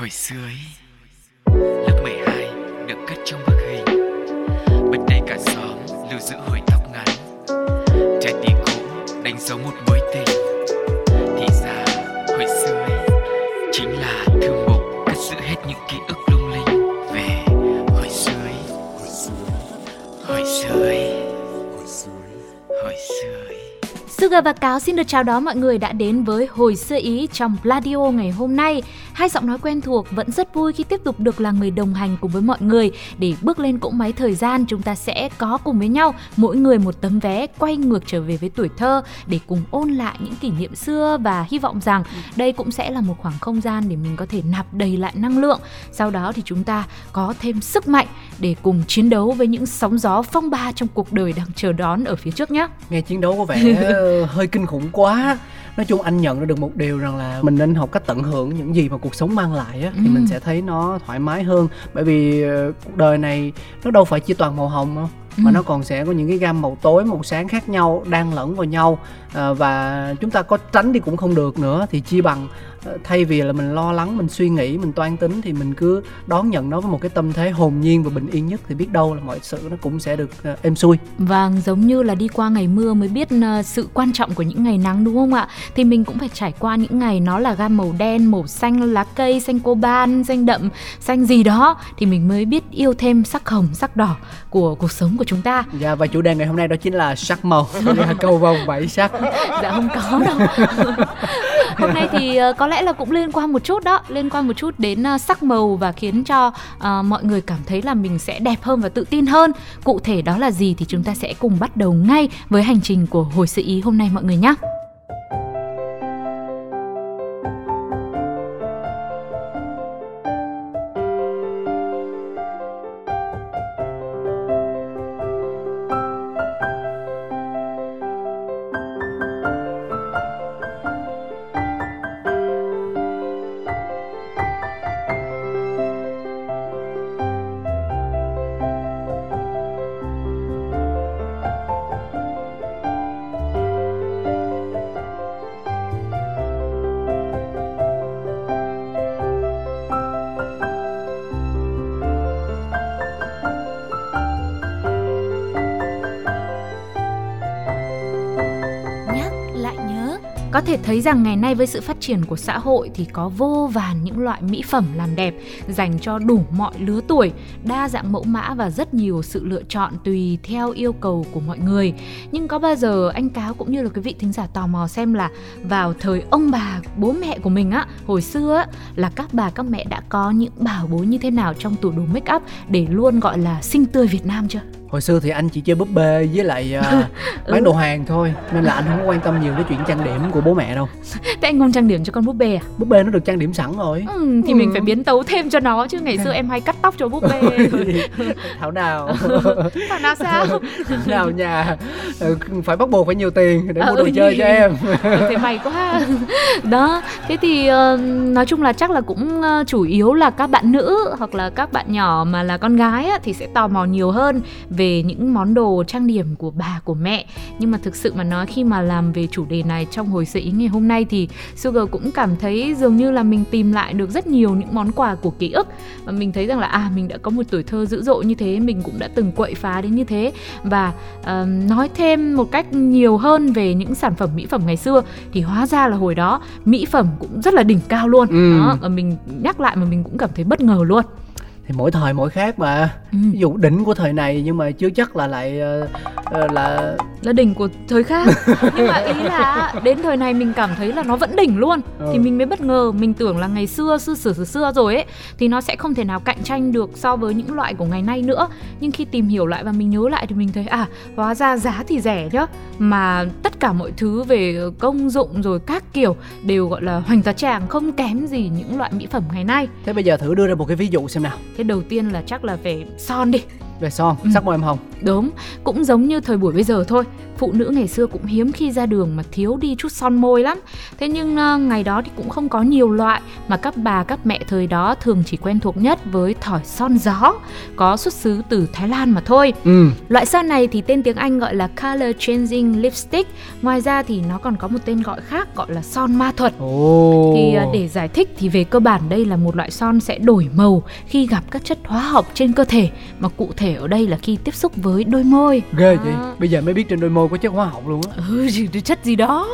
Hồi xưa ấy, Lớp 12 được cất trong bức hình. Bên đây cả xóm lưu giữ hồi tóc ngắn. Trái tim cũ đánh dấu một mối tình. Thì ra, hồi xưa ấy, Chính là thư mục cất giữ hết những ký ức lung linh. Về hồi xưa ấy, Hồi xưa ấy, Hồi xưa ấy. Sugar và Cáo xin được chào đón mọi người đã đến với Hồi xưa ý trong Pladio ngày hôm nay. Hai giọng nói quen thuộc vẫn rất vui khi tiếp tục được là người đồng hành cùng với mọi người để bước lên cỗ máy thời gian chúng ta sẽ có cùng với nhau mỗi người một tấm vé quay ngược trở về với tuổi thơ để cùng ôn lại những kỷ niệm xưa và hy vọng rằng đây cũng sẽ là một khoảng không gian để mình có thể nạp đầy lại năng lượng. Sau đó thì chúng ta có thêm sức mạnh để cùng chiến đấu với những sóng gió phong ba trong cuộc đời đang chờ đón ở phía trước nhé. nghe chiến đấu có vẻ hơi kinh khủng quá nói chung anh nhận ra được một điều rằng là mình nên học cách tận hưởng những gì mà cuộc sống mang lại á thì Ừ. mình sẽ thấy nó thoải mái hơn bởi vì ờ, cuộc đời này nó đâu phải chỉ toàn màu hồng đâu mà Ừ. nó còn sẽ có những cái gam màu tối màu sáng khác nhau đang lẫn vào nhau Ờ, và chúng ta có tránh đi cũng không được nữa thì chi bằng thay vì là mình lo lắng mình suy nghĩ mình toan tính thì mình cứ đón nhận nó với một cái tâm thế hồn nhiên và bình yên nhất thì biết đâu là mọi sự nó cũng sẽ được ờ, êm xuôi Vâng, giống như là đi qua ngày mưa mới biết ờ, sự quan trọng của những ngày nắng đúng không ạ? Thì mình cũng phải trải qua những ngày nó là gam màu đen, màu xanh lá cây, xanh cô ban, xanh đậm, xanh gì đó thì mình mới biết yêu thêm sắc hồng, sắc đỏ của cuộc sống của chúng ta. Dạ và chủ đề ngày hôm nay đó chính là sắc màu câu vồng bảy sắc Dạ không có đâu. Hôm nay thì uh, có lẽ là cũng liên quan một chút đó, liên quan một chút đến uh, sắc màu và khiến cho uh, mọi người cảm thấy là mình sẽ đẹp hơn và tự tin hơn. Cụ thể đó là gì thì chúng ta sẽ cùng bắt đầu ngay với hành trình của hồi sự ý hôm nay mọi người nhé. Có thể thấy rằng ngày nay với sự phát triển của xã hội thì có vô vàn những loại mỹ phẩm làm đẹp dành cho đủ mọi lứa tuổi, đa dạng mẫu mã và rất nhiều sự lựa chọn tùy theo yêu cầu của mọi người. Nhưng có bao giờ anh Cáo cũng như là quý vị thính giả tò mò xem là vào thời ông bà, bố mẹ của mình á, hồi xưa á, là các bà các mẹ đã có những bảo bối như thế nào trong tủ đồ make up để luôn gọi là xinh tươi Việt Nam chưa? Hồi xưa thì anh chỉ chơi búp bê với lại ờ, bán đồ hàng thôi Nên là anh không quan tâm nhiều đến chuyện trang điểm của bố mẹ đâu. Thế anh không trang điểm cho con búp bê à? Búp bê nó được trang điểm sẵn rồi. Ừ, thì Ừ. mình phải biến tấu thêm cho nó chứ ngày xưa em hay cắt tóc cho búp bê. Thảo nào? Thằng nào sao? Thảo nào nhà? Ờ, Phải bắt buộc phải nhiều tiền để mua đồ ừ chơi cho em. Ừ, thế mày quá. Đó thế thì ờ, nói chung là chắc là cũng ờ, chủ yếu là các bạn nữ hoặc là các bạn nhỏ mà là con gái á, thì sẽ tò mò nhiều hơn về những món đồ trang điểm của bà của mẹ. Nhưng mà thực sự mà nói khi mà làm về chủ đề này trong hồi sự ý ngày hôm nay thì Sugar cũng cảm thấy dường như là mình tìm lại được rất nhiều những món quà của ký ức. Và mình thấy rằng là à mình đã có một tuổi thơ dữ dội như thế mình cũng đã từng quậy phá đến như thế. Và ờ, nói thêm một cách nhiều hơn về những sản phẩm mỹ phẩm ngày xưa thì hóa ra là hồi đó mỹ phẩm cũng rất là đỉnh cao luôn. Ừ. đó và mình nhắc lại mà mình cũng cảm thấy bất ngờ luôn Thì mỗi thời mỗi khác mà ừ. Ví dụ đỉnh của thời này nhưng mà chưa chắc là lại ờ, là là đỉnh của thời khác. Nhưng mà ý là đến thời này mình cảm thấy là nó vẫn đỉnh luôn. Ừ. thì mình mới bất ngờ mình tưởng là ngày xưa xưa xưa xưa, xưa rồi ấy thì nó sẽ không thể nào cạnh tranh được so với những loại của ngày nay nữa. Nhưng khi tìm hiểu lại và mình nhớ lại thì mình thấy à hóa ra giá thì rẻ nhá. Mà tất cả mọi thứ về công dụng rồi các kiểu đều gọi là hoành tá tràng không kém gì những loại mỹ phẩm ngày nay. Thế bây giờ thử đưa ra một cái ví dụ xem nào. Thế đầu tiên là chắc là về son đi về son Ừ. sắc môi em hồng. Đúng, cũng giống như thời buổi bây giờ thôi. Phụ nữ ngày xưa cũng hiếm khi ra đường mà thiếu đi chút son môi lắm. Thế nhưng ờ, ngày đó thì cũng không có nhiều loại Mà các bà các mẹ thời đó thường chỉ quen thuộc nhất với thỏi son gió. Có xuất xứ từ Thái Lan mà thôi. Ừ. Loại son này thì tên tiếng Anh gọi là Color Changing Lipstick. Ngoài ra thì nó còn có một tên gọi khác gọi là son ma thuật. Ồ. Thì à, để giải thích thì về cơ bản đây là một loại son sẽ đổi màu khi gặp các chất hóa học trên cơ thể mà cụ thể ở đây là khi tiếp xúc với đôi môi. ghê vậy Đó. bây giờ mới biết trên đôi môi có chất hóa học luôn á Ừ, chất gì đó.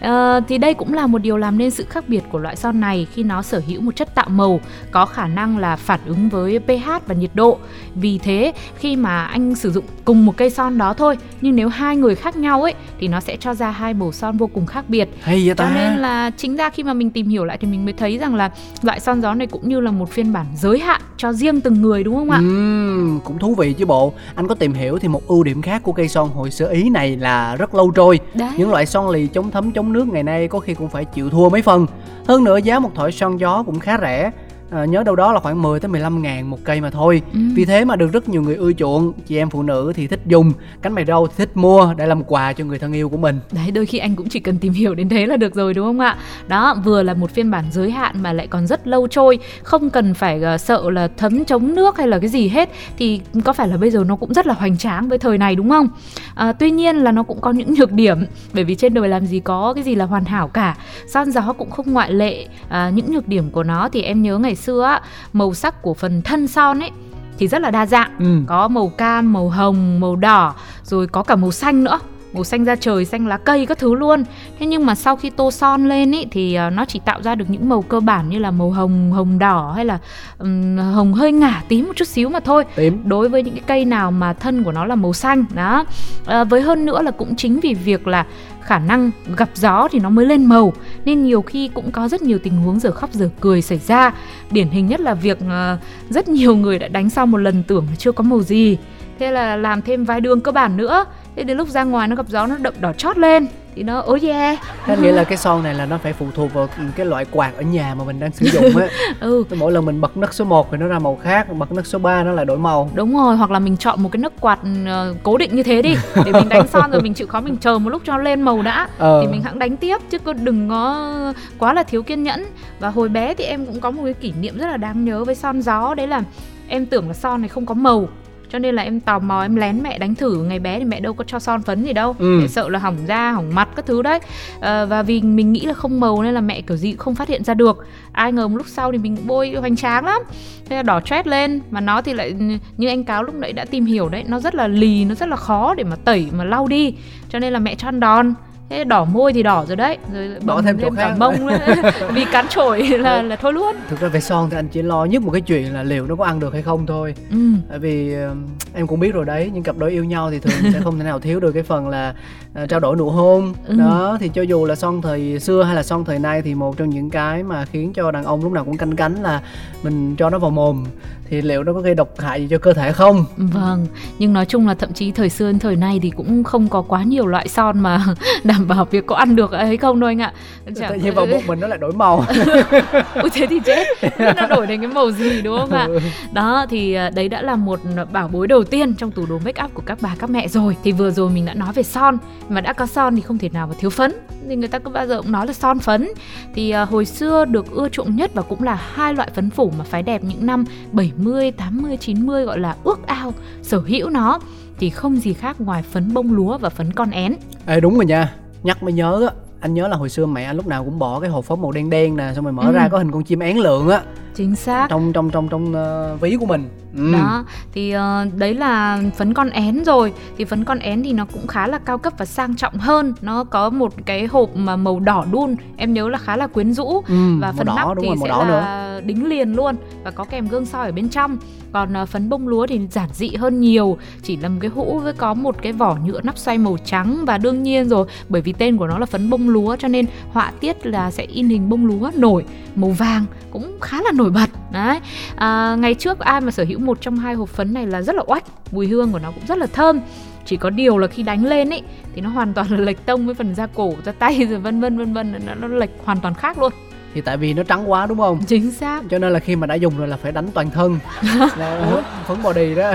Ờ, thì đây cũng là một điều làm nên sự khác biệt của loại son này khi nó sở hữu một chất tạo màu có khả năng là phản ứng với pH và nhiệt độ. Vì thế khi mà anh sử dụng cùng một cây son đó thôi nhưng nếu hai người khác nhau ấy thì nó sẽ cho ra hai màu son vô cùng khác biệt. hay vậy Cho ta nên là chính ra khi mà mình tìm hiểu lại thì mình mới thấy rằng là loại son gió này cũng như là một phiên bản giới hạn cho riêng từng người đúng không ạ? Ừm, cũng thú vị chứ bộ anh có tìm hiểu thì một ưu điểm khác của cây son hồi sơ ý này là rất lâu trôi Đấy. những loại son lì chống thấm chống nước ngày nay có khi cũng phải chịu thua mấy phần hơn nữa giá một thỏi son gió cũng khá rẻ à, nhớ đâu đó là khoảng 10 tới 15 ngàn một cây mà thôi Ừ. vì thế mà được rất nhiều người ưa chuộng chị em phụ nữ thì thích dùng cánh mày râu thì thích mua để làm quà cho người thân yêu của mình Đấy, đôi khi anh cũng chỉ cần tìm hiểu đến thế là được rồi đúng không ạ? Đó, vừa là một phiên bản giới hạn mà lại còn rất lâu trôi, không cần phải ờ, sợ là thấm chống nước hay là cái gì hết thì có phải là bây giờ nó cũng rất là hoành tráng với thời này đúng không? À, tuy nhiên là nó cũng có những nhược điểm bởi vì trên đời làm gì có cái gì là hoàn hảo cả. Son gió cũng không ngoại lệ. À, những nhược điểm của nó thì em nhớ ngày xưa á, màu sắc của phần thân son ấy thì rất là đa dạng. Ừ. có màu cam màu hồng màu đỏ rồi có cả màu xanh nữa. Màu xanh da trời xanh lá cây các thứ luôn. Thế nhưng mà sau khi tô son lên ý thì ờ, nó chỉ tạo ra được những màu cơ bản như là màu hồng hồng đỏ hay là ừm, hồng hơi ngả tím một chút xíu mà thôi. Tím. Đối với những cái cây nào mà thân của nó là màu xanh đó. À, với hơn nữa là cũng chính vì việc là khả năng gặp gió thì nó mới lên màu. Nên nhiều khi cũng có rất nhiều tình huống giờ khóc giờ cười xảy ra. Điển hình nhất là việc ờ, rất nhiều người đã đánh xong một lần tưởng là chưa có màu gì. Thế là làm thêm vài đường cơ bản nữa. Thế đến lúc ra ngoài nó gặp gió nó đậm đỏ chót lên thì nó ối yeah Thế nghĩa là cái son này là nó phải phụ thuộc vào cái loại quạt ở nhà mà mình đang sử dụng á. Ừ. Mỗi lần mình bật nấc số 1 thì nó ra màu khác bật nấc số 3 nó lại đổi màu. Đúng rồi, hoặc là mình chọn một cái nấc quạt ờ, cố định như thế đi Để mình đánh son rồi mình chịu khó mình chờ một lúc cho lên màu đã ờ. Thì mình hẵng đánh tiếp chứ cứ đừng có quá là thiếu kiên nhẫn. Và hồi bé thì em cũng có một cái kỷ niệm rất là đáng nhớ với son gió Đấy là em tưởng là son này không có màu cho nên là em tò mò em lén mẹ đánh thử ngày bé thì mẹ đâu có cho son phấn gì đâu. Ừ. Mẹ sợ là hỏng da hỏng mặt các thứ đấy. Ờ, và vì mình nghĩ là không màu nên là mẹ kiểu gì cũng không phát hiện ra được. Ai ngờ một lúc sau thì mình bôi hoành tráng lắm. Thế là đỏ chét lên. Mà nó thì lại như anh cáo lúc nãy đã tìm hiểu đấy nó rất là lì nó rất là khó để mà tẩy mà lau đi. Cho nên là mẹ cho ăn đòn thế đỏ môi thì đỏ rồi đấy rồi bầm thêm chỗ khác. mông vì cắn chổi là là thôi luôn thực ra về son thì anh chỉ lo nhất một cái chuyện là liệu nó có ăn được hay không thôi ừ. tại vì ờ, em cũng biết rồi đấy những cặp đôi yêu nhau thì thường sẽ không thể nào thiếu được cái phần là ờ, trao đổi nụ hôn Ừ. đó thì cho dù là son thời xưa hay là son thời nay thì một trong những cái mà khiến cho đàn ông lúc nào cũng canh cánh là mình cho nó vào mồm thì liệu nó có gây độc hại gì cho cơ thể không Vâng, nhưng nói chung là thậm chí thời xưa thời nay thì cũng không có quá nhiều loại son mà đảm bảo việc có ăn được ấy không đâu anh ạ. Chẳng- tự nhiên vào bụng mình nó lại đổi màu Ui thế thì chết, nó đổi thành cái màu gì đúng không ạ? Ừ. Đó thì à, đấy đã là một bảo bối đầu tiên trong tủ đồ make up của các bà các mẹ rồi. Thì vừa rồi mình đã nói về son, mà đã có son thì không thể nào mà thiếu phấn. Thì người ta cứ bao giờ cũng nói là son phấn. Thì à, hồi xưa được ưa chuộng nhất và cũng là hai loại phấn phủ mà phái đẹp những năm 70, 80, 90 gọi là ước ao sở hữu nó thì không gì khác ngoài phấn bông lúa và phấn con én. Ê đúng rồi nha nhắc mới nhớ á anh nhớ là hồi xưa mẹ anh lúc nào cũng bỏ cái hộp phấn màu đen đen nè xong rồi mở Ừ. ra có hình con chim én lượn á Chính xác. trong trong trong trong ờ, ví của mình ừ. Đó, thì ờ, đấy là phấn con én rồi. Thì phấn con én thì nó cũng khá là cao cấp và sang trọng hơn. Nó có một cái hộp mà màu đỏ đun Em nhớ là khá là quyến rũ. Ừ, Và phần đỏ nắp thì rồi sẽ đỏ nữa. là đính liền luôn Và có kèm gương soi ở bên trong. Còn ờ, phấn bông lúa thì giản dị hơn nhiều. Chỉ là một cái hũ với có một cái vỏ nhựa nắp xoay màu trắng Và đương nhiên rồi Bởi vì tên của nó là phấn bông lúa Cho nên họa tiết là sẽ in hình bông lúa nổi Màu vàng cũng khá là nổi bật Đấy. À, ngày trước ai mà sở hữu một trong hai hộp phấn này là rất là oách mùi hương của nó cũng rất là thơm. Chỉ có điều là khi đánh lên ấy thì nó hoàn toàn là lệch tông với phần da cổ da tay rồi vân vân vân vân nó, nó lệch hoàn toàn khác luôn thì tại vì nó trắng quá đúng không? Chính xác. Cho nên là khi mà đã dùng rồi là phải đánh toàn thân. Là phấn body đó.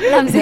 Làm gì?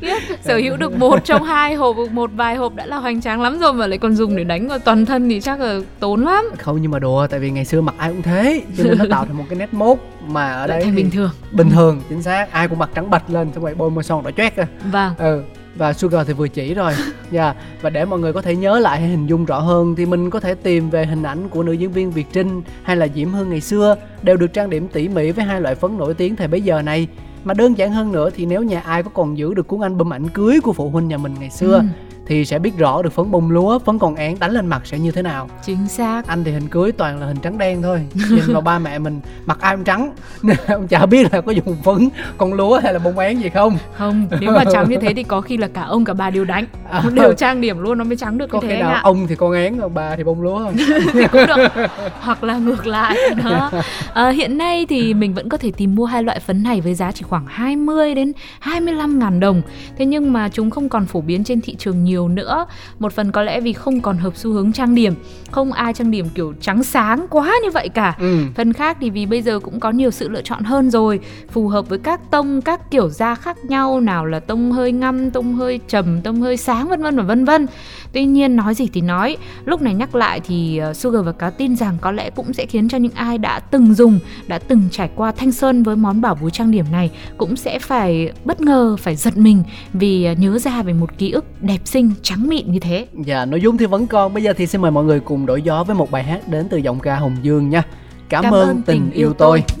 Yeah. sở hữu được một trong hai hộp một vài hộp đã là hoành tráng lắm rồi mà lại còn dùng để đánh vào toàn thân thì chắc là tốn lắm. Không nhưng mà đùa tại vì ngày xưa mặc ai cũng thế. Cho nên nó tạo thành một cái nét mốt mà ở đây bình thường. bình thường chính xác. Ai cũng mặc trắng bạch lên xong rồi bôi môi son đỏ choét à vâng. Ừ và Sugar thì vừa chỉ rồi dạ yeah. và để mọi người có thể nhớ lại hay hình dung rõ hơn thì mình có thể tìm về hình ảnh của nữ diễn viên Việt Trinh hay là Diễm Hương ngày xưa đều được trang điểm tỉ mỉ với hai loại phấn nổi tiếng thời bấy giờ này mà đơn giản hơn nữa thì nếu nhà ai có còn giữ được cuốn album ảnh cưới của phụ huynh nhà mình ngày xưa ừ thì sẽ biết rõ được phấn bông lúa phấn còn án đánh lên mặt sẽ như thế nào. Chính xác. Anh thì hình cưới toàn là hình trắng đen thôi. Nhìn vào ba mẹ mình mặc ai cũng trắng. Nên ông chả biết là có dùng phấn con lúa hay là bông án gì không. Không nếu mà trắng như thế thì có khi là cả ông cả bà đều đánh. À, đều trang điểm luôn nó mới trắng được có như thế nào ạ. ông thì con án còn bà thì bông lúa không thì cũng được. Hoặc là ngược lại đó. À, hiện nay thì mình vẫn có thể tìm mua hai loại phấn này với giá chỉ khoảng 20 đến 25 ngàn đồng. Thế nhưng mà chúng không còn phổ biến trên thị trường nhiều nhiều nữa. Một phần có lẽ vì không còn hợp xu hướng trang điểm không ai trang điểm kiểu trắng sáng quá như vậy cả. Ừ. phần khác thì vì bây giờ cũng có nhiều sự lựa chọn hơn rồi phù hợp với các tông các kiểu da khác nhau nào là tông hơi ngăm tông hơi trầm tông hơi sáng vân vân và vân vân tuy nhiên nói gì thì nói. Lúc này nhắc lại thì ờ, Sugar và cá tin rằng có lẽ cũng sẽ khiến cho những ai đã từng dùng đã từng trải qua thanh xuân với món bảo bối trang điểm này cũng sẽ phải bất ngờ phải giật mình vì ờ, nhớ ra về một ký ức đẹp xinh trắng mịn như thế. Dạ nội dung thì vẫn còn. Bây giờ thì xin mời mọi người cùng đổi gió với một bài hát đến từ giọng ca Hồng Dương nha. Cảm, Cảm ơn, ơn tình, tình yêu tôi, tôi.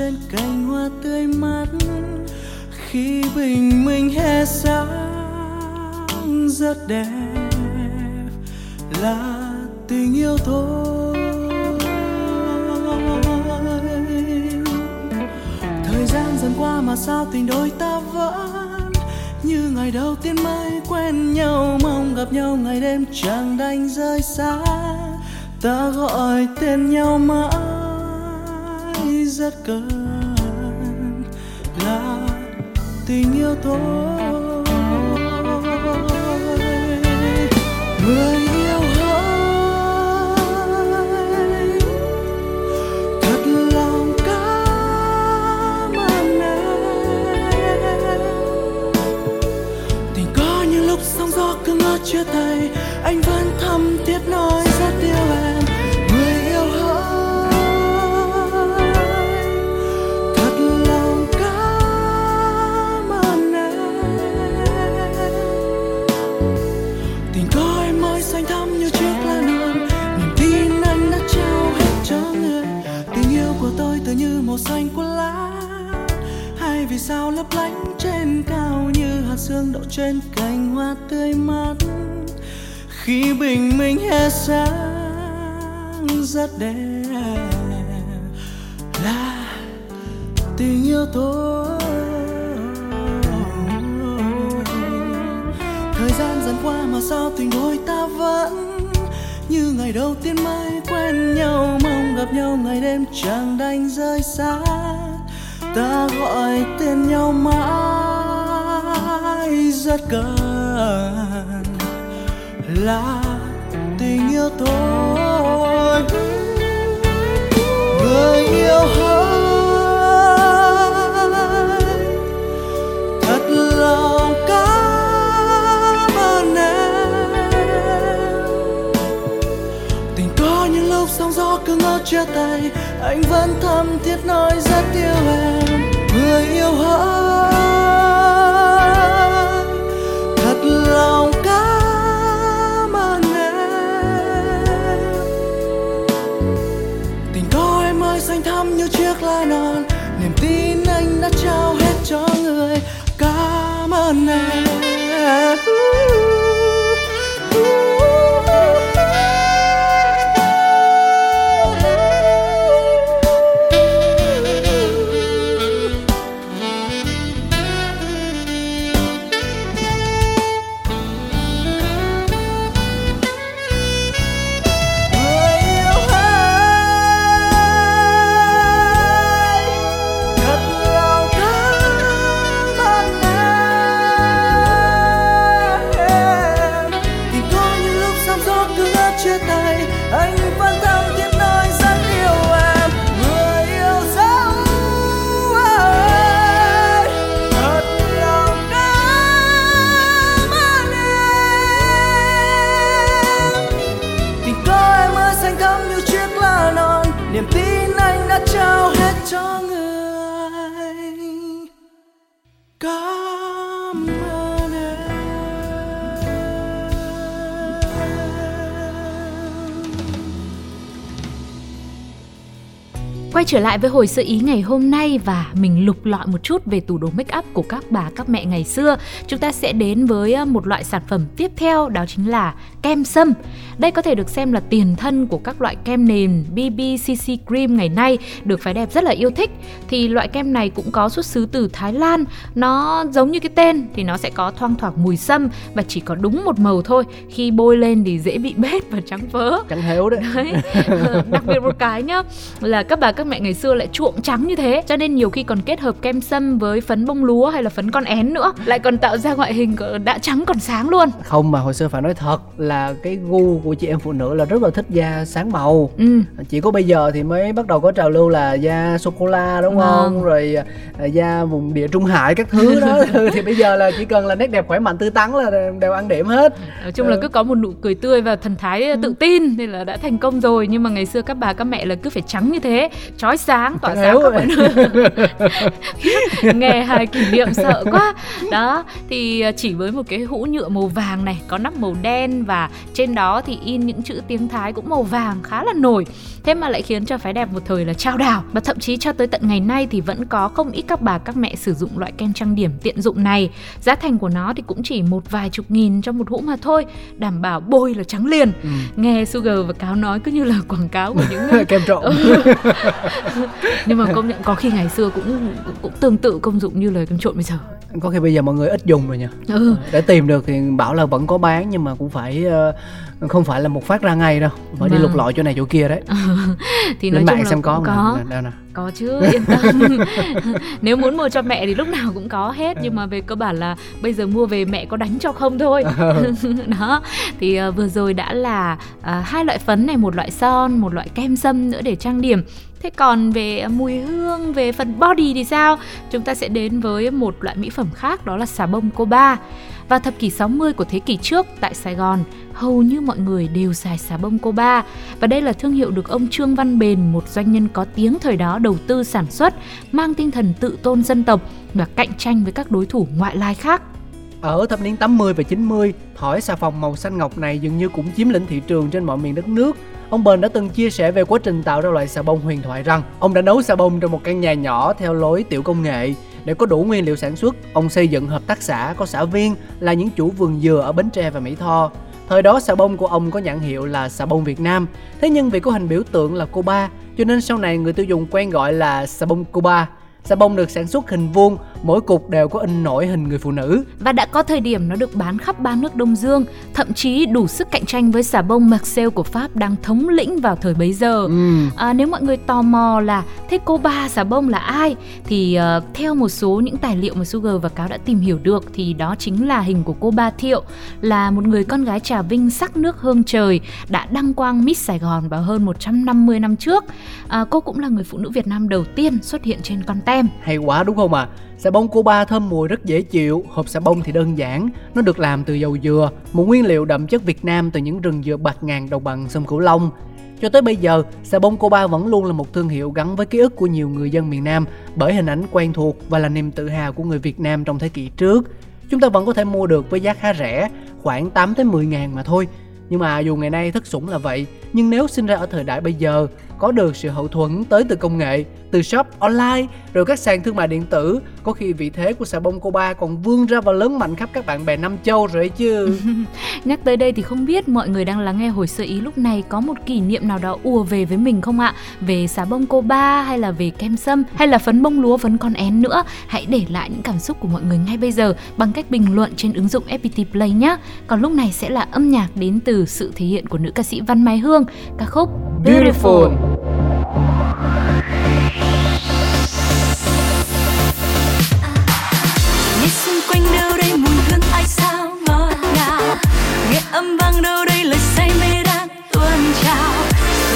trên cành hoa tươi mát, khi bình minh hé sáng rất đẹp là tình yêu thôi. Thời gian dần qua mà sao tình đôi ta vẫn như ngày đầu tiên mới quen nhau, mong gặp nhau ngày đêm chẳng đành rơi xa. Ta gọi tên nhau mãi rất cần là tình yêu thôi. Người yêu hỡi thật lòng cảm ơn em. Tình có những lúc sóng gió cứ ngỡ chia tay, anh vẫn thầm thì màu xanh của lá. Hay vì sao lấp lánh trên cao như hạt sương đậu trên cành hoa tươi mát. Khi bình minh hết sáng, rất đẹp là tình yêu tôi. Thời gian dần qua mà sao tình đôi ta vẫn như ngày đầu tiên mới quen nhau, mong gặp nhau ngày đêm chẳng đành rơi xa. Ta gọi tên nhau mãi rất cần là tình yêu thôi. Người yêu hơn chia tay, anh vẫn thầm thiết nói rất yêu em. Người yêu hỡi thật lòng cảm ơn em. Tình có mới xanh thắm như chiếc lá non, niềm tin anh đã trao hết cho người. Cảm ơn em. Quay trở lại với hồi sơ ý ngày hôm nay và mình lục lọi một chút về tủ đồ make up của các bà các mẹ ngày xưa. Chúng ta sẽ đến với ờ, một loại sản phẩm tiếp theo đó chính là kem sâm. Đây có thể được xem là tiền thân của các loại kem nền BB CC Cream ngày nay được phái đẹp rất là yêu thích. Thì loại kem này cũng có xuất xứ từ Thái Lan. Nó giống như cái tên thì nó sẽ có thoang thoảng mùi sâm và chỉ có đúng một màu thôi. Khi bôi lên thì dễ bị bết và trắng phớ chẳng héo đấy đấy Ờ, đặc biệt một cái nhá là các bà các mẹ ngày xưa lại chuộng trắng như thế. Cho nên nhiều khi còn kết hợp kem sâm với phấn bông lúa hay là phấn con én nữa. Lại còn tạo ra ngoại hình đã trắng còn sáng luôn. Không mà hồi xưa phải nói thật là cái gu của chị em phụ nữ là rất là thích da sáng màu. Ừ. Chỉ có bây giờ thì mới bắt đầu có trào lưu là da sô cô la đúng không? Vâng. rồi à, da vùng địa trung hải các thứ đó. Thì bây giờ là chỉ cần là nét đẹp khỏe mạnh tươi tắn là đều- ăn điểm hết. Nói chung là Ừ. cứ có một nụ cười tươi và thần thái tự tin thì là đã thành công rồi. Nhưng mà ngày xưa các bà các mẹ là cứ phải trắng như thế chói sáng tỏa sáng các bạn nghe hài kỷ niệm sợ quá. Đó thì ờ, chỉ với một cái hũ nhựa màu vàng này có nắp màu đen và trên đó thì in những chữ tiếng thái cũng màu vàng khá là nổi. Thế mà lại khiến cho phái đẹp một thời là trao đảo. Và thậm chí cho tới tận ngày nay thì vẫn có không ít các bà các mẹ sử dụng loại kem trang điểm tiện dụng này. Giá thành của nó thì cũng chỉ một vài chục nghìn cho một hũ mà thôi đảm bảo bôi là trắng liền. Ừ. nghe Sugar và Cáo nói cứ như là quảng cáo của những kem trộn nhưng mà công nhận có khi ngày xưa cũng cũng, cũng tương tự công dụng như lời kem trộn bây giờ. Có khi bây giờ mọi người ít dùng rồi nha. Ừ. để tìm được thì bảo là vẫn có bán nhưng mà cũng phải ờ, không phải là một phát ra ngay đâu. Phải đi Vâng. lục lọi chỗ này chỗ kia đấy. Thì nói lên chung mạng là xem cũng có, có. Nè, đâu nè có chứ yên tâm. Nếu muốn mua cho mẹ thì lúc nào cũng có hết nhưng mà về cơ bản là bây giờ mua về mẹ có đánh cho không thôi. Đó. Thì ờ, vừa rồi đã là ờ, hai loại phấn này một loại son một loại kem sâm nữa để trang điểm Thế còn về mùi hương, về phần body thì sao? Chúng ta sẽ đến với một loại mỹ phẩm khác đó là xà bông Coba. Vào thập kỷ 60 của thế kỷ trước tại Sài Gòn, hầu như mọi người đều xài xà bông Coba và đây là thương hiệu được ông Trương Văn Bền, một doanh nhân có tiếng thời đó đầu tư sản xuất, mang tinh thần tự tôn dân tộc và cạnh tranh với các đối thủ ngoại lai khác. Ở thập niên 80 và 90, thỏi xà phòng màu xanh ngọc này dường như cũng chiếm lĩnh thị trường trên mọi miền đất nước. Ông Bền đã từng chia sẻ về quá trình tạo ra loại xà bông huyền thoại rằng ông đã nấu xà bông trong một căn nhà nhỏ theo lối tiểu công nghệ. Để có đủ nguyên liệu sản xuất, ông xây dựng hợp tác xã có xã viên là những chủ vườn dừa ở Bến Tre và Mỹ Tho. Thời đó xà bông của ông có nhãn hiệu là xà bông Việt Nam. Thế nhưng vì có hình biểu tượng là Cuba, cho nên sau này người tiêu dùng quen gọi là xà bông Cuba. Xà bông được sản xuất hình vuông, mỗi cục đều có in nổi hình người phụ nữ. Và đã có thời điểm nó được bán khắp ba nước Đông Dương, thậm chí đủ sức cạnh tranh với xà bông Marcel của Pháp đang thống lĩnh vào thời bấy giờ. Ừ. À, nếu mọi người tò mò là thế cô ba xà bông là ai thì ờ, theo một số những tài liệu mà Sugar và Cáo đã tìm hiểu được thì đó chính là hình của cô Ba Thiệu là một người con gái Trà Vinh sắc nước hương trời đã đăng quang Miss Sài Gòn vào hơn 150 năm trước. À, cô cũng là người phụ nữ Việt Nam đầu tiên xuất hiện trên con tem. Hay quá đúng không ạ? À? Xà bông Cuba thơm mùi rất dễ chịu, hộp xà bông thì đơn giản, nó được làm từ dầu dừa, một nguyên liệu đậm chất Việt Nam từ những rừng dừa bạc ngàn đồng bằng sông Cửu Long. Cho tới bây giờ, xà bông Cuba vẫn luôn là một thương hiệu gắn với ký ức của nhiều người dân miền Nam bởi hình ảnh quen thuộc và là niềm tự hào của người Việt Nam trong thế kỷ trước. Chúng ta vẫn có thể mua được với giá khá rẻ, khoảng 8 tới 10 ngàn mà thôi. Nhưng mà dù ngày nay thất sủng là vậy, nhưng nếu sinh ra ở thời đại bây giờ, có được sự hậu thuẫn tới từ công nghệ, từ shop online, rồi các sàn thương mại điện tử, có khi vị thế của xà bông Cuba còn vươn ra và lớn mạnh khắp các bạn bè Nam Châu rồi ấy chứ. Nhắc tới đây thì không biết mọi người đang lắng nghe hồi sơ ý lúc này có một kỷ niệm nào đó ùa về với mình không ạ? Về xà bông cô ba hay là về kem sâm hay là phấn bông lúa phấn con én nữa? Hãy để lại những cảm xúc của mọi người ngay bây giờ bằng cách bình luận trên ứng dụng FPT Play nhé. Còn lúc này sẽ là âm nhạc đến từ sự thể hiện của nữ ca sĩ Văn Mai Hương, ca khúc Beautiful. Beautiful. âm vang đâu đây, lời say mê đang tuôn trào.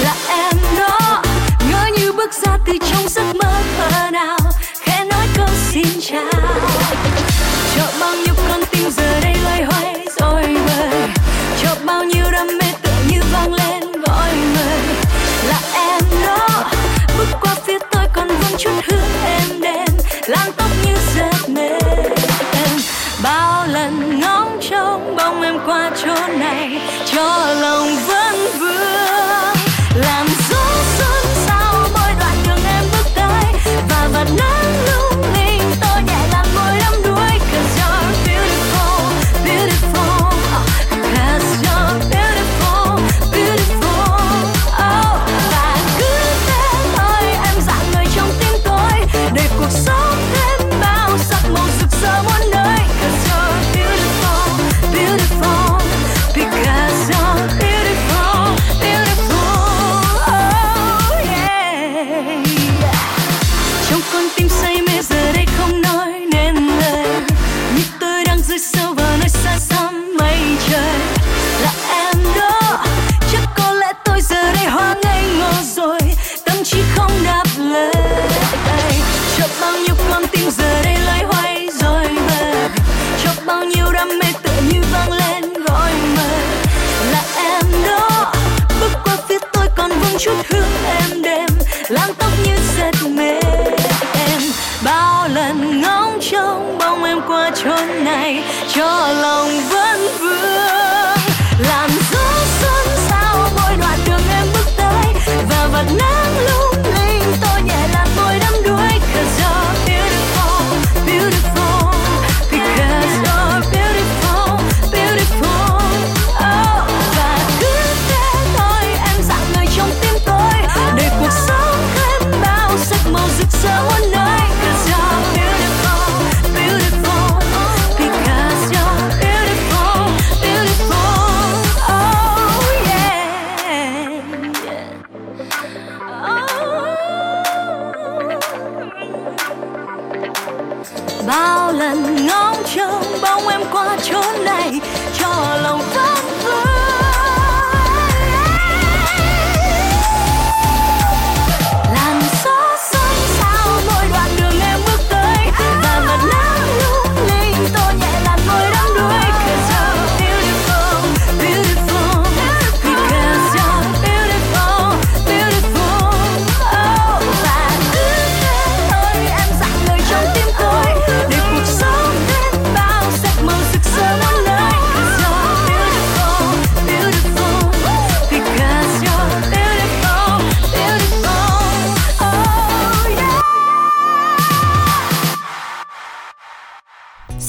Là em đó, ngỡ như bước ra từ trong giấc mơ thơ nào. Khẽ nói câu xin chào. Qua chốn này cho lòng vẫn vương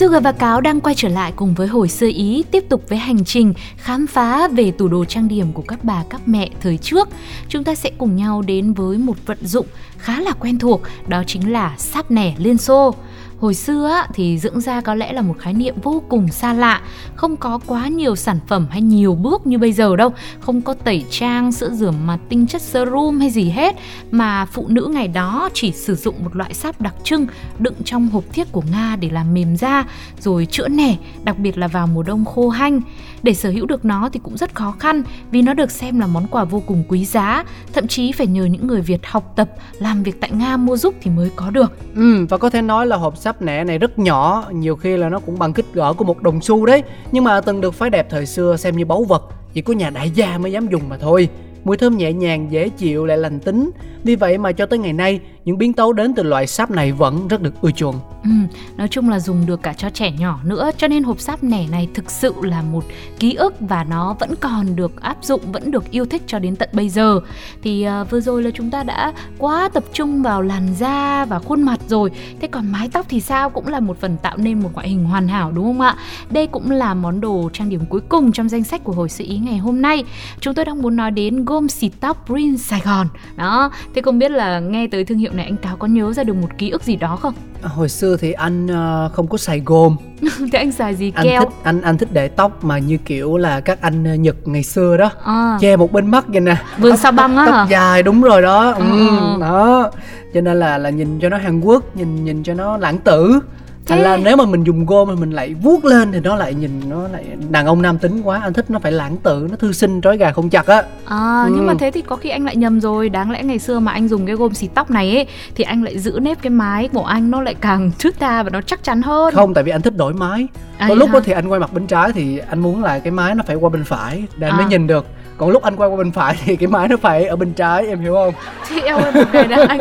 Sugar và Cáo đang quay trở lại cùng với hồi xưa Ý tiếp tục với hành trình khám phá về tủ đồ trang điểm của các bà các mẹ thời trước. Chúng ta sẽ cùng nhau đến với một vận dụng khá là quen thuộc, đó chính là sáp nẻ Liên Xô. Hồi xưa á, thì dưỡng da có lẽ là một khái niệm vô cùng xa lạ, không có quá nhiều sản phẩm hay nhiều bước như bây giờ đâu, không có tẩy trang, sữa rửa mặt tinh chất serum hay gì hết, mà phụ nữ ngày đó chỉ sử dụng một loại sáp đặc trưng đựng trong hộp thiết của Nga để làm mềm da, rồi chữa nẻ, đặc biệt là vào mùa đông khô hanh. Để sở hữu được nó thì cũng rất khó khăn vì nó được xem là món quà vô cùng quý giá, thậm chí phải nhờ những người Việt học tập, làm việc tại Nga mua giúp thì mới có được. Ừ, và có thể nói là hộp sáp nẻ này rất nhỏ, nhiều khi là nó cũng bằng kích cỡ của một đồng xu đấy. Nhưng mà từng được phái đẹp thời xưa xem như báu vật, chỉ có nhà đại gia mới dám dùng mà thôi. Mùi thơm nhẹ nhàng, dễ chịu lại lành tính. Vì vậy mà cho tới ngày nay, những biến tấu đến từ loại sáp này vẫn rất được ưa chuộng. Ừ, nói chung là dùng được cả cho trẻ nhỏ nữa cho nên hộp sáp nẻ này thực sự là một ký ức và nó vẫn còn được áp dụng vẫn được yêu thích cho đến tận bây giờ. Thì uh, vừa rồi là chúng ta đã quá tập trung vào làn da và khuôn mặt rồi. Thế còn mái tóc thì sao? Cũng là một phần tạo nên một ngoại hình hoàn hảo đúng không ạ? Đây cũng là món đồ trang điểm cuối cùng trong danh sách của hồi sự ý ngày hôm nay. Chúng tôi đang muốn nói đến gôm xịt tóc Prince Sài Gòn. Đó thế không biết là nghe tới thương hiệu này anh cáo có nhớ ra được một ký ức gì đó không? Hồi xưa thì anh ờ, không có xài gôm, thế anh xài gì anh keo? thích anh anh thích để tóc mà như kiểu là các anh ờ, Nhật ngày xưa đó. à, che một bên mắt vậy nè. Vườn sao băng á tóc hả? dài đúng rồi đó. Ừ, Ừ. đó. Cho nên là là nhìn cho nó Hàn Quốc nhìn nhìn cho nó lãng tử thành là nếu mà mình dùng gôm thì mình lại vuốt lên thì nó lại nhìn nó lại đàn ông nam tính quá anh thích nó phải lãng tử nó thư sinh trói gà không chặt á À, nhưng Ừ. mà thế thì có khi anh lại nhầm rồi Đáng lẽ ngày xưa mà anh dùng cái gôm xịt tóc này ấy Thì anh lại giữ nếp cái mái của anh Nó lại càng thướt tha và nó chắc chắn hơn không tại vì anh thích đổi mái À, có vậy lúc hả? thì anh quay mặt bên trái thì anh muốn là cái mái nó phải qua bên phải để anh mới À. nhìn được còn lúc anh quay qua bên phải thì cái mái nó phải ở bên trái em hiểu không Thì eo ơi một ngày đã anh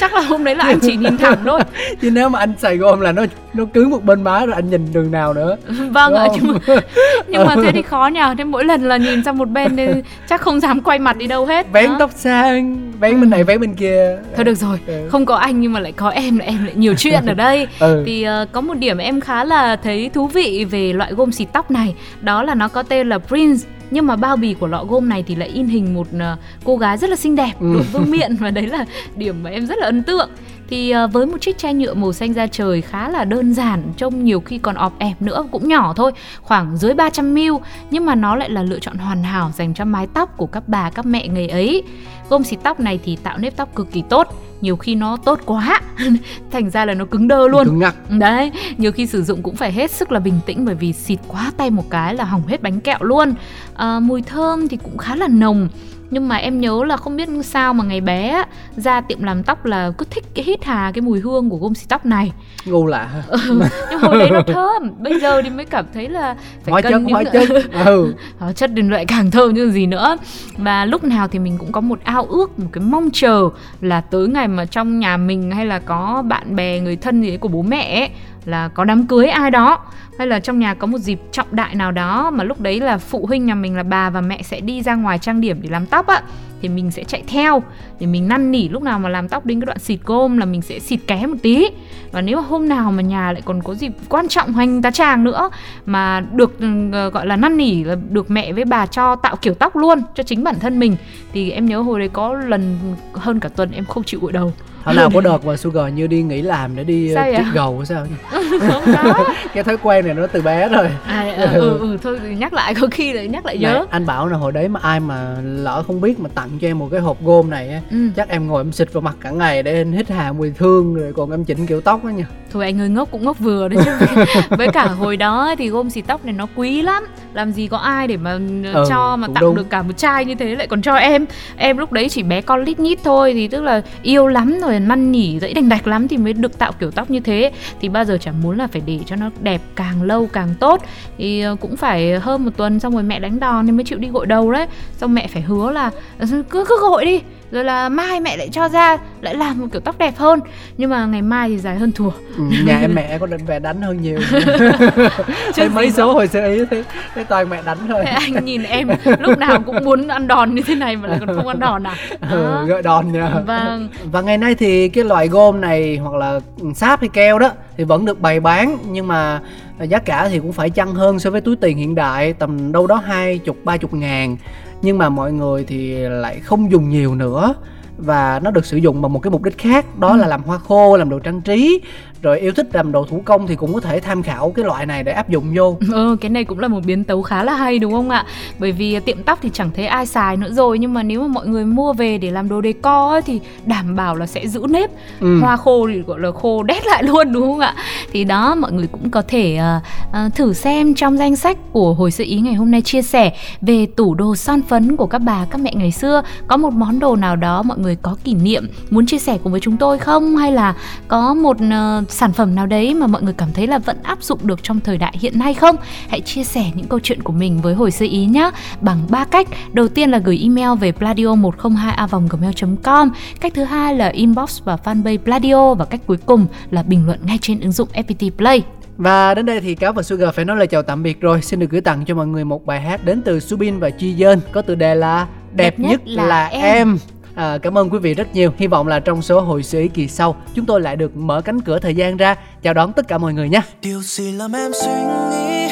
Chắc là hôm đấy là anh chỉ nhìn thẳng thôi chứ nếu mà anh xài gôm là nó nó cứng một bên má rồi anh nhìn đường nào nữa Vâng ạ nhưng mà, nhưng mà thế thì khó nhờ Thế mỗi lần là nhìn sang một bên thì Chắc không dám quay mặt đi đâu hết vén tóc sang vén bên này vén bên kia Thôi được rồi, Ừ. không có anh nhưng mà lại có em là em lại nhiều chuyện ở đây. Ừ. Thì ờ, có một điểm em khá là thấy thú vị về loại gôm xịt tóc này, đó là nó có tên là Prince nhưng mà bao bì của lọ gôm này thì lại in hình một ờ, cô gái rất là xinh đẹp, Ừ. đội vương miện và đấy là điểm mà em rất là ấn tượng. Thì ờ, với một chiếc chai nhựa màu xanh da trời khá là đơn giản, trông nhiều khi còn ọp ẹp nữa, cũng nhỏ thôi, khoảng dưới 300ml nhưng mà nó lại là lựa chọn hoàn hảo dành cho mái tóc của các bà các mẹ ngày ấy. Gôm xịt tóc này thì tạo nếp tóc cực kỳ tốt, nhiều khi nó tốt quá thành ra là nó cứng đơ luôn. Cứng ngắc đấy nhiều khi sử dụng cũng phải hết sức là bình tĩnh bởi vì xịt quá tay một cái là hỏng hết bánh kẹo luôn. À, mùi thơm thì cũng khá là nồng. Nhưng mà em nhớ là không biết sao mà ngày bé á, ra tiệm làm tóc là cứ thích cái hít hà cái mùi hương của gôm xịt tóc này. Ngu lạ ha ừ, nhưng hồi đấy nó thơm. Bây giờ thì mới cảm thấy là phải hóa cân chất những hóa chất. Ừ. Hóa chất đến lại càng thơm như gì nữa. Và lúc nào thì mình cũng có một ao ước một cái mong chờ là tới ngày mà trong nhà mình hay là có bạn bè người thân gì đấy của bố mẹ ấy, là có đám cưới ai đó hay là trong nhà có một dịp trọng đại nào đó mà lúc đấy là phụ huynh nhà mình là bà và mẹ sẽ đi ra ngoài trang điểm để làm tóc á thì mình sẽ chạy theo. Để mình năn nỉ lúc nào mà làm tóc đến cái đoạn xịt gôm là mình sẽ xịt ké một tí. Và nếu mà hôm nào mà nhà lại còn có dịp quan trọng hoành tá tràng nữa mà được ờ, gọi là năn nỉ là được mẹ với bà cho tạo kiểu tóc luôn cho chính bản thân mình, thì em nhớ hồi đấy có lần hơn cả tuần em không chịu gội đầu. Hồi nào có đợt mà Sugar như đi nghỉ làm để đi Sao vậy? chiếc gầu sao? Không có. Cái thói quen này nó từ bé rồi. À, à, ừ, ừ thôi thì nhắc lại có khi lại nhắc lại nhớ. Này, anh bảo là hồi đấy mà ai mà lỡ không biết mà tặng cho em một cái hộp gôm này á ừ. chắc em ngồi em xịt vào mặt cả ngày để em hít hà mùi thương rồi còn em chỉnh kiểu tóc đó nha thôi anh ơi ngốc cũng ngốc vừa đấy chứ. Với cả hồi đó thì gôm xịt tóc này nó quý lắm. Làm gì có ai để mà Ừ, cho mà tặng đúng. được cả một chai như thế lại còn cho em. Em lúc đấy chỉ bé con lít nhít thôi thì tức là yêu lắm rồi năn nỉ dãy đành đạch lắm thì mới được tạo kiểu tóc như thế. Thì bao giờ chẳng muốn là phải để cho nó đẹp càng lâu càng tốt. Thì ờ, cũng phải hơn một tuần xong rồi mẹ đánh đòn thì mới chịu đi gội đầu đấy. Xong mẹ phải hứa là "Ừ, cứ cứ gội đi rồi là mai mẹ lại cho ra lại làm một kiểu tóc đẹp hơn. Nhưng mà ngày mai thì dài hơn thùa. Ừ, nhà em mẹ có định về đánh hơn nhiều. Thấy mấy số hồi sơ ý thấy, thấy toàn mẹ đánh thôi. Thế anh nhìn em lúc nào cũng muốn ăn đòn như thế này mà lại còn không ăn đòn à? Ừ, gợi đòn nha Vâng. Và ngày nay thì cái loại gôm này hoặc là sáp hay keo đó thì vẫn được bày bán nhưng mà giá cả thì cũng phải chăng hơn so với túi tiền hiện đại tầm đâu đó hai chục ba chục ngàn nhưng mà mọi người thì lại không dùng nhiều nữa. Và nó được sử dụng bằng một cái mục đích khác đó là làm hoa khô làm đồ trang trí rồi yêu thích làm đồ thủ công thì cũng có thể tham khảo cái loại này để áp dụng vô Ừ, cái này cũng là một biến tấu khá là hay đúng không ạ? Bởi vì tiệm tóc thì chẳng thấy ai xài nữa rồi Nhưng mà nếu mà mọi người mua về để làm đồ decor ấy, thì đảm bảo là sẽ giữ nếp Ừ. Hoa khô thì gọi là khô đét lại luôn đúng không ạ? Thì đó, mọi người cũng có thể ờ, ờ, thử xem trong danh sách của Hồi Sự Ý ngày hôm nay chia sẻ Về tủ đồ son phấn của các bà, các mẹ ngày xưa Có một món đồ nào đó mọi người có kỷ niệm muốn chia sẻ cùng với chúng tôi không? Hay là có một ờ, sản phẩm nào đấy mà mọi người cảm thấy là vẫn áp dụng được trong thời đại hiện nay không? Hãy chia sẻ những câu chuyện của mình với hồi sơ ý nhé bằng ba cách. Đầu tiên là gửi email về pladio 102 a gmail.com. Cách thứ hai là inbox và fanpage Pladio và cách cuối cùng là bình luận ngay trên ứng dụng FPT Play. Và đến đây thì Cáo và Sugar phải nói lời chào tạm biệt rồi Xin được gửi tặng cho mọi người một bài hát đến từ Subin và Chi Dơn Có tựa đề là Đẹp, nhất, là, em, À, cảm ơn quý vị rất nhiều. Hy vọng là trong số hội sự ý kỳ sau Chúng tôi lại được mở cánh cửa thời gian ra. Chào đón tất cả mọi người nhé. Điều gì làm em suy nghĩ?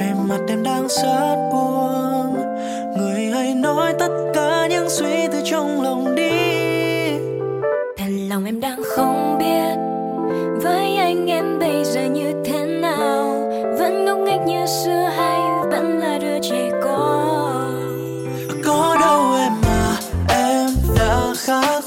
Về mặt em đang rất buồn. Người hãy nói tất cả những suy tư trong lòng đi. Thật lòng em đang không biết với anh em bây giờ như thế nào. Vẫn ngốc nghếch như xưa hay đã khác